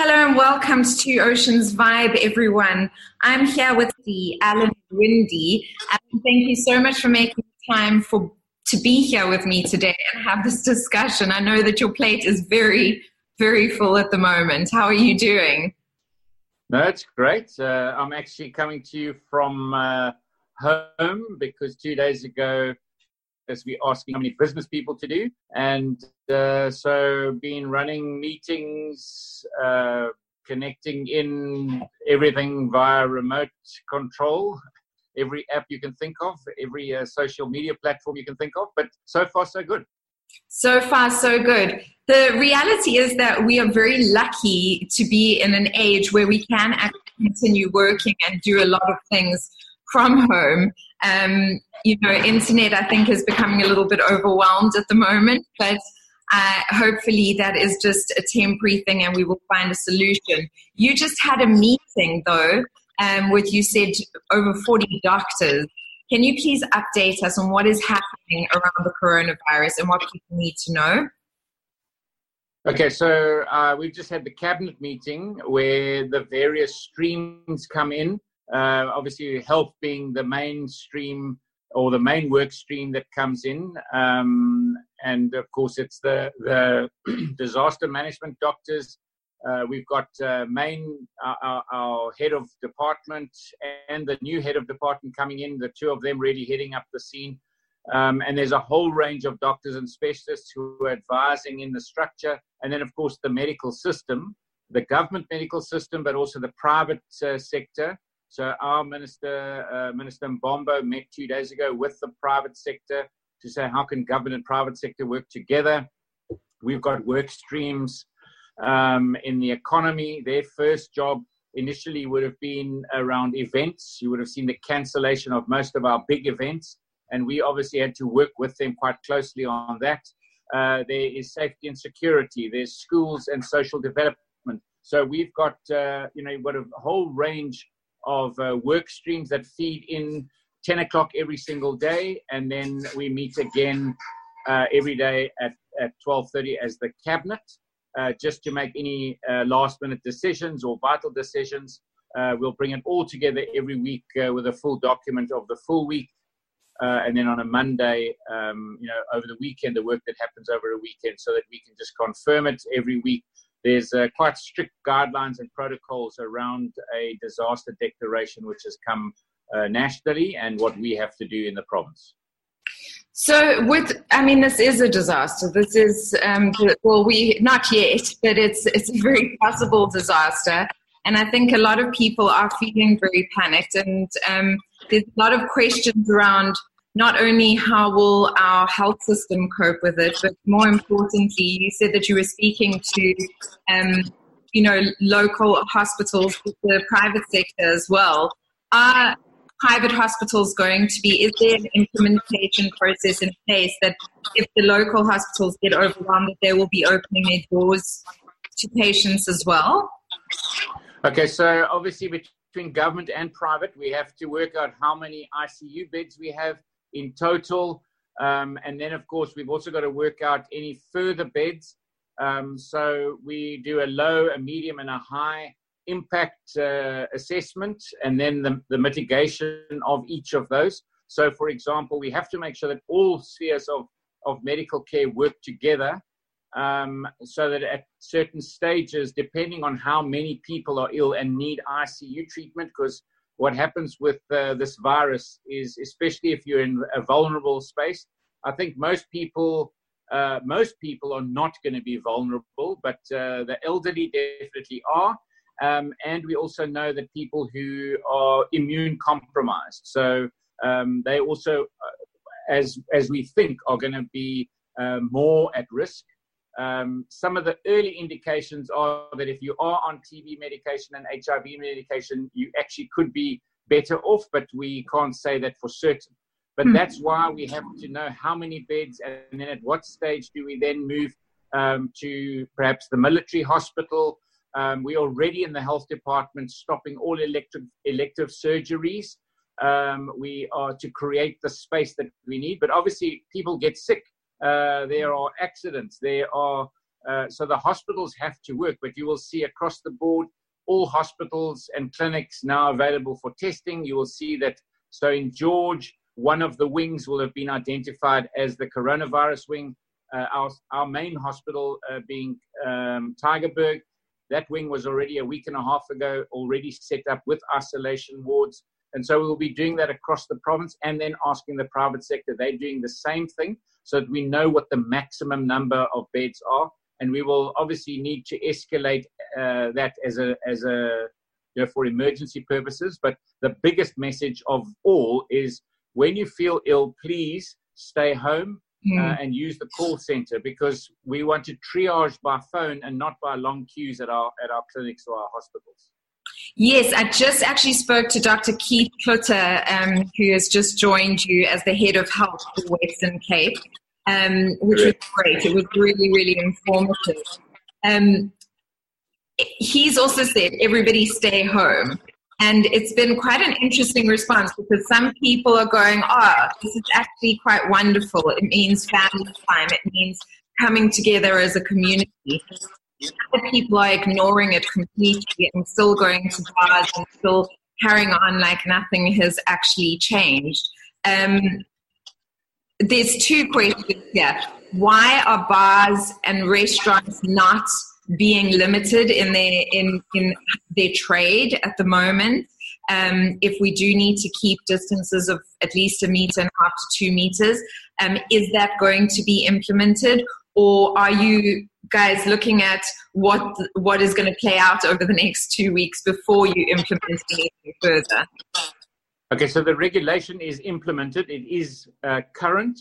Hello and welcome to Ocean's Vibe, everyone. I'm here with the Alan Winde. And thank you so much for making time for to be here with me today and have this discussion. I know that your plate is very, very full at the moment. How are you doing? No, it's great. Uh, I'm actually coming to you from uh, home because two days ago as we're asking how many business people to do. And uh, so, been running meetings, uh, connecting in everything via remote control, every app you can think of, every uh, social media platform you can think of. But so far, so good. So far, so good. The reality is that we are very lucky to be in an age where we can actually continue working and do a lot of things from home. Um, you know, internet I think is becoming a little bit overwhelmed at the moment, but uh, hopefully that is just a temporary thing and we will find a solution. You just had a meeting though um, with you said over 40 doctors. Can you please update us on what is happening around the coronavirus and what people need to know? Okay, so uh, we've just had the cabinet meeting where the various streams come in. Uh, obviously, health being the mainstream or the main work stream that comes in. Um, and of course, it's the, the disaster management doctors. Uh, we've got uh, main our, our, head of department and the new head of department coming in. The two of them really heading up the scene. Um, and there's a whole range of doctors and specialists who are advising in the structure. And then, of course, the medical system, the government medical system, but also the private uh, sector. So our minister, uh, Minister Mbombo, met two days ago with the private sector to say how can government and private sector work together. We've got work streams um, in the economy. Their first job initially would have been around events. You would have seen the cancellation of most of our big events, and we obviously had to work with them quite closely on that. Uh, there is safety and security. There's schools and social development. So we've got, uh, you know, got a whole range of uh, work streams that feed in 10 o'clock every single day, and then we meet again uh, every day at, at 12.30 as the cabinet, uh, just to make any uh, last minute decisions or vital decisions. Uh, we'll bring it all together every week uh, with a full document of the full week. and then on a Monday, um, you know, over the weekend, the work that happens over a weekend, so that we can just confirm it every week there's uh, quite strict guidelines and protocols around a disaster declaration, which has come uh, nationally, and what we have to do in the province. So, with I mean, this is a disaster. This is um, well, we not yet, but it's it's a very possible disaster, and I think a lot of people are feeling very panicked, and um, there's a lot of questions around not only how will our health system cope with it, but more importantly, you said that you were speaking to, um, you know, local hospitals, the private sector as well. Are private hospitals going to be, is there an implementation process in place that if the local hospitals get overwhelmed, that they will be opening their doors to patients as well? Okay, so obviously between government and private, we have to work out how many ICU beds we have in total. Um, and then, of course, we've also got to work out any further beds. Um, so we do a low, a medium, and a high impact uh, assessment, and then the, the mitigation of each of those. So, for example, we have to make sure that all spheres of, of medical care work together um, so that at certain stages, depending on how many people are ill and need ICU treatment, because what happens with uh, this virus is, especially if you're in a vulnerable space, I think most people, uh, most people are not going to be vulnerable, but uh, the elderly definitely are. Um, and we also know that people who are immune compromised, so um, they also, uh, as as we think, are going to be uh, more at risk. Um, some of the early indications are that if you are on TB medication and HIV medication, you actually could be better off, but we can't say that for certain. But mm. that's why we have to know how many beds and then at what stage do we then move um, to perhaps the military hospital. Um, we're already in the health department stopping all elective, elective surgeries. Um, we are to create the space that we need, but obviously people get sick uh, there are accidents, there are Uh, so the hospitals have to work, but you will see across the board all hospitals and clinics now available for testing. You will see that. So in George, one of the wings will have been identified as the coronavirus wing. Uh, our, our main hospital uh, being um, Tygerberg, that wing was already a week and a half ago already set up with isolation wards. And so we'll be doing that across the province and then asking the private sector, they're doing the same thing so that we know what the maximum number of beds are. And we will obviously need to escalate uh, that as a, as a, you know, for emergency purposes. But the biggest message of all is when you feel ill, please stay home mm. uh, and use the call center because we want to triage by phone and not by long queues at our at our clinics or our hospitals. Yes, I just actually spoke to Dr. Keith Cloete, um, who has just joined you as the head of health for Western Cape, um, which was great. It was really, really informative. Um, he's also said everybody stay home. And it's been quite an interesting response because some people are going, oh, this is actually quite wonderful. It means family time. It means coming together as a community. Other people are ignoring it completely and still going to bars and still carrying on like nothing has actually changed. Um, there's two questions here. Why are bars and restaurants not being limited in their in in their trade at the moment. Um, if we do need to keep distances of at least a meter and a half to two meters, um, is that going to be implemented, or are you guys looking at what what is going to play out over the next two weeks before you implement anything further? Okay, so the regulation is implemented. It is uh, current.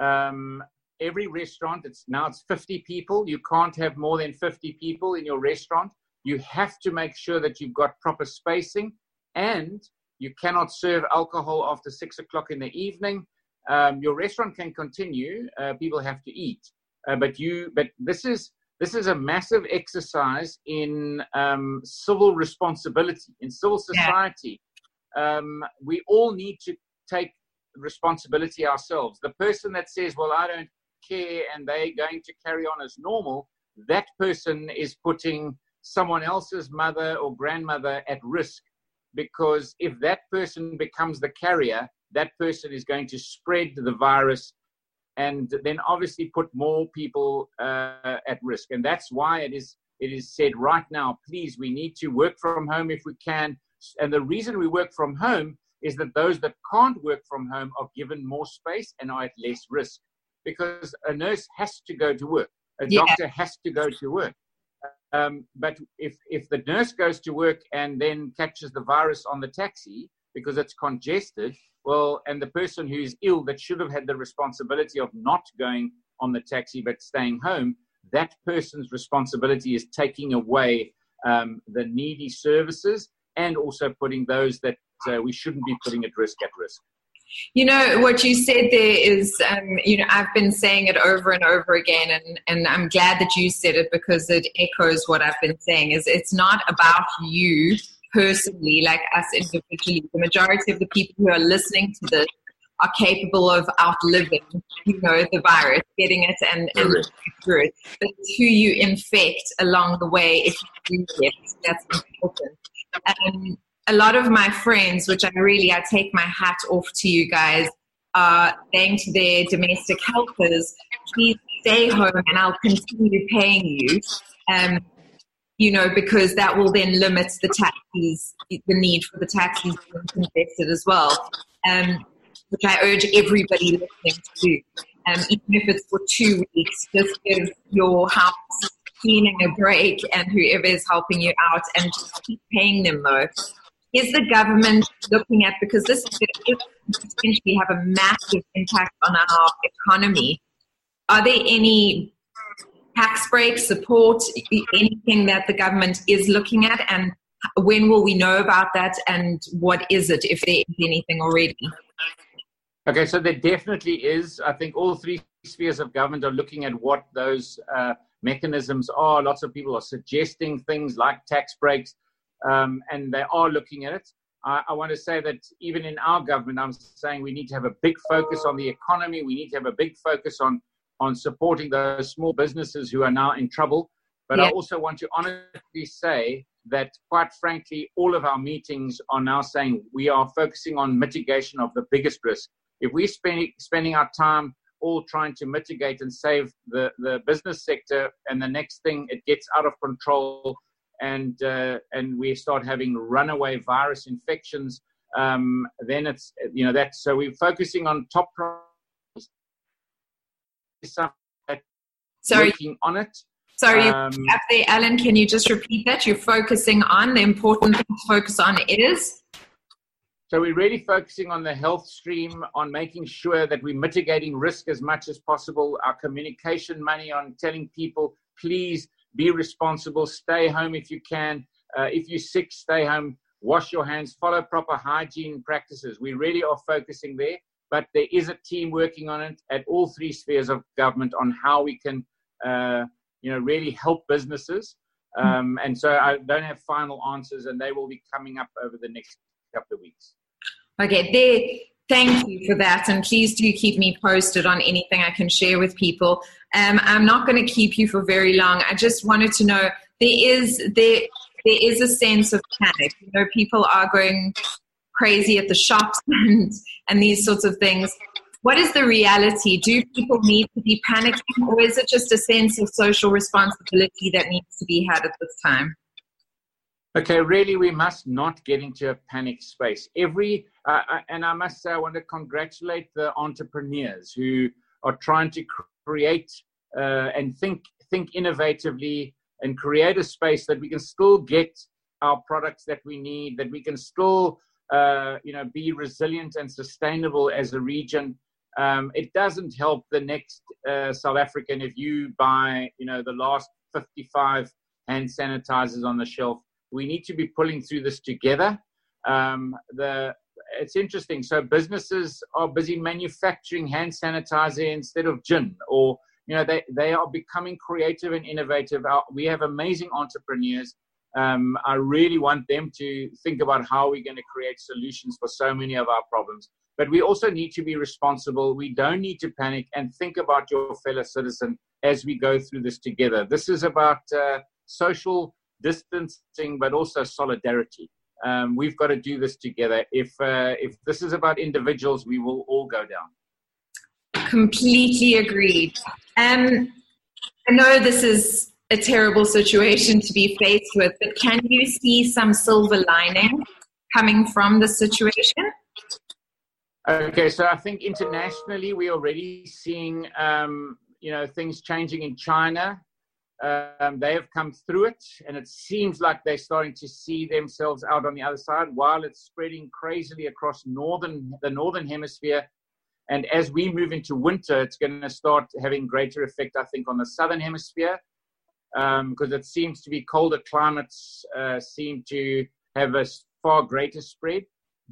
Um, every restaurant, it's now it's 50 people. You can't have more than 50 people in your restaurant. You have to make sure that you've got proper spacing and you cannot serve alcohol after six o'clock in the evening. Um, your restaurant can continue. Uh, people have to eat, uh, but you. But this is this is a massive exercise in um, civil responsibility in civil society. Yeah. Um, we all need to take responsibility ourselves. The person that says, "Well, I don't care and they're going to carry on as normal, that person is putting someone else's mother or grandmother at risk because if that person becomes the carrier, that person is going to spread the virus and then obviously put more people uh, at risk. And that's why it is it is said right now, please, we need to work from home if we can. And the reason we work from home is that those that can't work from home are given more space and are at less risk because a nurse has to go to work, a yeah. doctor has to go to work. Um, but if, if the nurse goes to work and then catches the virus on the taxi because it's congested, well, and the person who's ill that should have had the responsibility of not going on the taxi but staying home, that person's responsibility is taking away um, the needy services and also putting those that uh, we shouldn't be putting at risk at risk. You know, what you said there is, um, you know, I've been saying it over and over again, and, and I'm glad that you said it because it echoes what I've been saying is it's not about you personally, like us individually. The majority of the people who are listening to this are capable of outliving, you know, the virus, getting it and, and through it. But who you infect along the way, if you do get it, that's important. Um, a lot of my friends, which I really I take my hat off to you guys, are saying to their domestic helpers, please stay home and I'll continue paying you. Um, you know, because that will then limit the taxis, the need for the taxis being congested as well, um, which I urge everybody listening to do. Um, even if it's for two weeks, just give your house cleaning a break and whoever is helping you out and just keep paying them though is the government looking at because this could potentially have a massive impact on our economy? Are there any tax breaks, support, anything that the government is looking at, and when will we know about that, and what is it, if there is anything already? Okay, so there definitely is. I think all three spheres of government are looking at what those uh, mechanisms are. Lots of people are suggesting things like tax breaks um, and they are looking at it. I, I want to say that even in our government, I'm saying we need to have a big focus on the economy. We need to have a big focus on on supporting those small businesses who are now in trouble. But yeah. I also want to honestly say that, quite frankly, all of our meetings are now saying we are focusing on mitigation of the biggest risk. If we're spending, spending our time all trying to mitigate and save the, the business sector, and the next thing it gets out of control, and uh, and we start having runaway virus infections, um, then it's you know that. So we're focusing on top. Sorry. Working on it. Sorry, um, up there, Alan. Can you just repeat that? You're focusing on the important thing to focus on is. So we're really focusing on the health stream, on making sure that we're mitigating risk as much as possible. Our communication money on telling people, please be responsible, stay home if you can. Uh, if you're sick, stay home, wash your hands, follow proper hygiene practices. We really are focusing there, but there is a team working on it at all three spheres of government on how we can. Uh, you know, really help businesses. Hmm. Um, and so I don't have final answers, and they will be coming up over the next couple of weeks. Okay, there. Thank you for that, and please do keep me posted on anything I can share with people. Um, I'm not going to keep you for very long. I just wanted to know there is there there is a sense of panic. You know, people are going crazy at the shops and and these sorts of things what is the reality? Do people need to be panicking, or is it just a sense of social responsibility that needs to be had at this time? Okay, really, we must not get into a panic space. Every, uh, uh and I must say, I want to congratulate the entrepreneurs who are trying to create uh, and think think innovatively and create a space that we can still get our products that we need, that we can still, uh, you know, be resilient and sustainable as a region um, it doesn't help the next uh, South African if you buy, you know, the last 55 hand sanitizers on the shelf. We need to be pulling through this together. Um, the it's interesting. So businesses are busy manufacturing hand sanitizer instead of gin, or you know, they they are becoming creative and innovative. We have amazing entrepreneurs. Um, I really want them to think about how we're going to create solutions for so many of our problems. But we also need to be responsible. We don't need to panic and think about your fellow citizen as we go through this together. This is about uh, social distancing, but also solidarity. Um, we've got to do this together. If uh, if this is about individuals, we will all go down. Completely agreed. Um, I know this is a terrible situation to be faced with, but can you see some silver lining coming from the situation? Okay, so I think internationally we're already seeing um, you know things changing in China. Um, they have come through it, and it seems like they're starting to see themselves out on the other side. While it's spreading crazily across northern the northern hemisphere, and as we move into winter, it's going to start having greater effect, I think, on the southern hemisphere because um, it seems to be colder climates uh, seem to have a far greater spread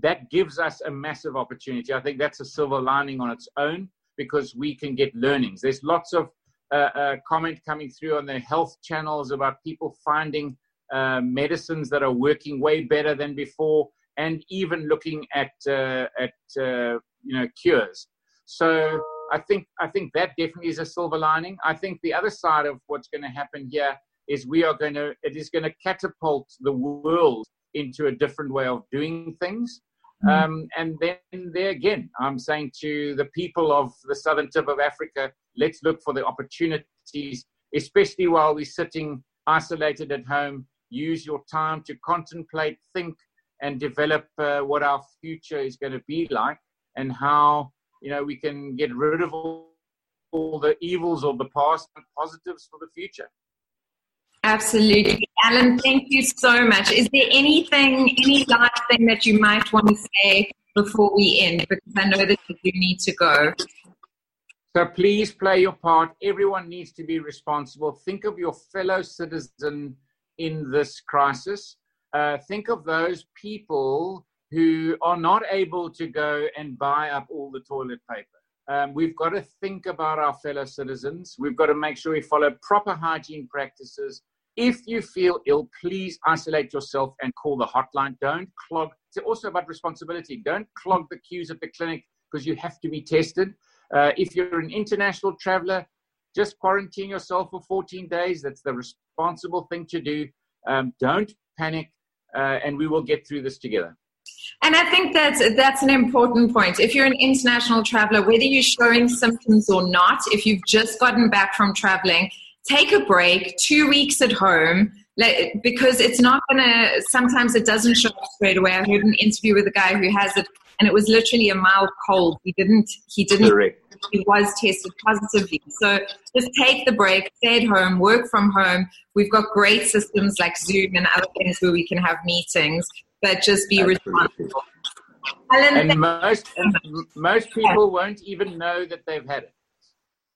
that gives us a massive opportunity. I think that's a silver lining on its own because we can get learnings. There's lots of uh, uh, comment coming through on the health channels about people finding uh, medicines that are working way better than before, and even looking at uh, at uh, you know cures. So I think I think that definitely is a silver lining. I think the other side of what's going to happen here is we are going to it is going to catapult the world into a different way of doing things. Hmm. Um, and then there again, I'm saying to the people of the southern tip of Africa, let's look for the opportunities, especially while we're sitting isolated at home. Use your time to contemplate, think, and develop uh, what our future is going to be like, and how you know we can get rid of all, all the evils of the past and positives for the future. Absolutely. Alan, thank you so much. Is there anything, any last thing that you might want to say before we end? Because I know that you do need to go. So please play your part. Everyone needs to be responsible. Think of your fellow citizen in this crisis. Uh, think of those people who are not able to go and buy up all the toilet paper. Um, we've got to think about our fellow citizens. We've got to make sure we follow proper hygiene practices. If you feel ill, please isolate yourself and call the hotline. Don't clog. It's also about responsibility. Don't clog the queues at the clinic because you have to be tested. Uh, if you're an international traveler, just quarantine yourself for 14 days. That's the responsible thing to do. Um, don't panic, uh, and we will get through this together. And I think that's that's an important point. If you're an international traveler, whether you're showing symptoms or not, if you've just gotten back from traveling, take a break, two weeks at home, because it's not gonna. Sometimes it doesn't show up straight away. I heard an interview with a guy who has it, and it was literally a mild cold. He didn't. He didn't. Correct. He was tested positively. So just take the break, stay at home, work from home. We've got great systems like Zoom and other things where we can have meetings but just be Absolutely. responsible. and most most people won't even know that they've had it.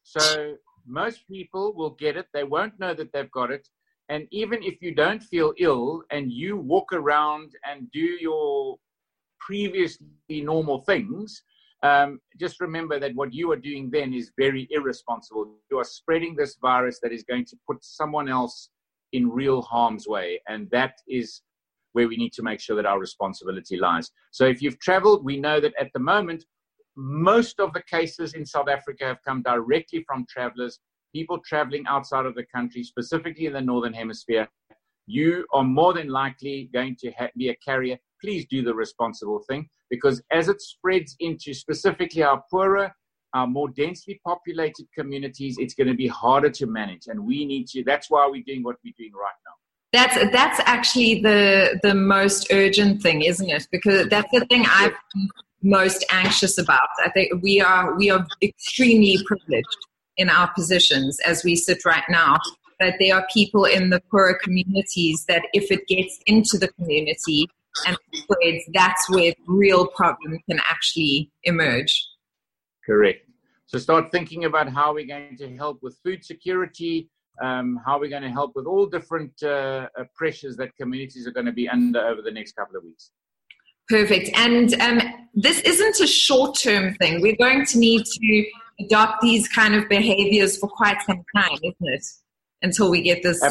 So most people will get it. They won't know that they've got it. And even if you don't feel ill and you walk around and do your previously normal things, um, just remember that what you are doing then is very irresponsible. You are spreading this virus that is going to put someone else in real harm's way. And that is where we need to make sure that our responsibility lies. So if you've traveled, we know that at the moment, most of the cases in South Africa have come directly from travelers, people traveling outside of the country, specifically in the Northern Hemisphere. You are more than likely going to ha- be a carrier. Please do the responsible thing because as it spreads into specifically our poorer, our more densely populated communities, it's going to be harder to manage. And we need to, that's why we're doing what we're doing right now. That's that's actually the the most urgent thing, isn't it? Because that's the thing I'm most anxious about. I think we are we are extremely privileged in our positions as we sit right now. That there are people in the poorer communities that if it gets into the community and spreads, that's where real problems can actually emerge. Correct. So start thinking about how we're going to help with food security, um, how are we're going to help with all different uh, uh, pressures that communities are going to be under over the next couple of weeks. Perfect. And um, this isn't a short term thing. We're going to need to adopt these kind of behaviors for quite some time, isn't it? Until we get this.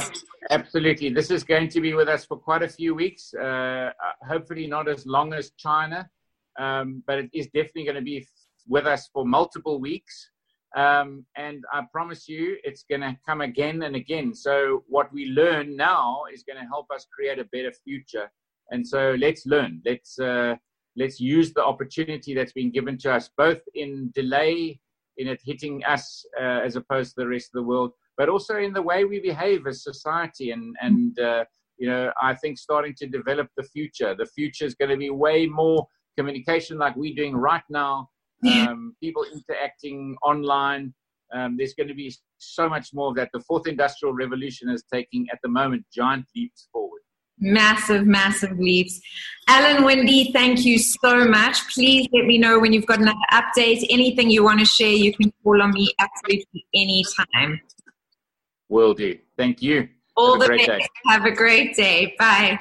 Absolutely. This is going to be with us for quite a few weeks. Uh, uh, hopefully, not as long as China, um, but it is definitely going to be with us for multiple weeks. Um, and I promise you, it's going to come again and again. So, what we learn now is going to help us create a better future. And so, let's learn. Let's uh, let's use the opportunity that's been given to us, both in delay in it hitting us uh, as opposed to the rest of the world, but also in the way we behave as society. And and uh, you know, I think starting to develop the future. The future is going to be way more communication like we're doing right now um, people interacting online. Um, there's going to be so much more of that. The fourth industrial revolution is taking, at the moment, giant leaps forward. Massive, massive leaps. Alan Winde, thank you so much. Please let me know when you've got another update. Anything you want to share, you can call on me absolutely anytime. Will do. Thank you. All Have the best. Day. Have a great day. Bye.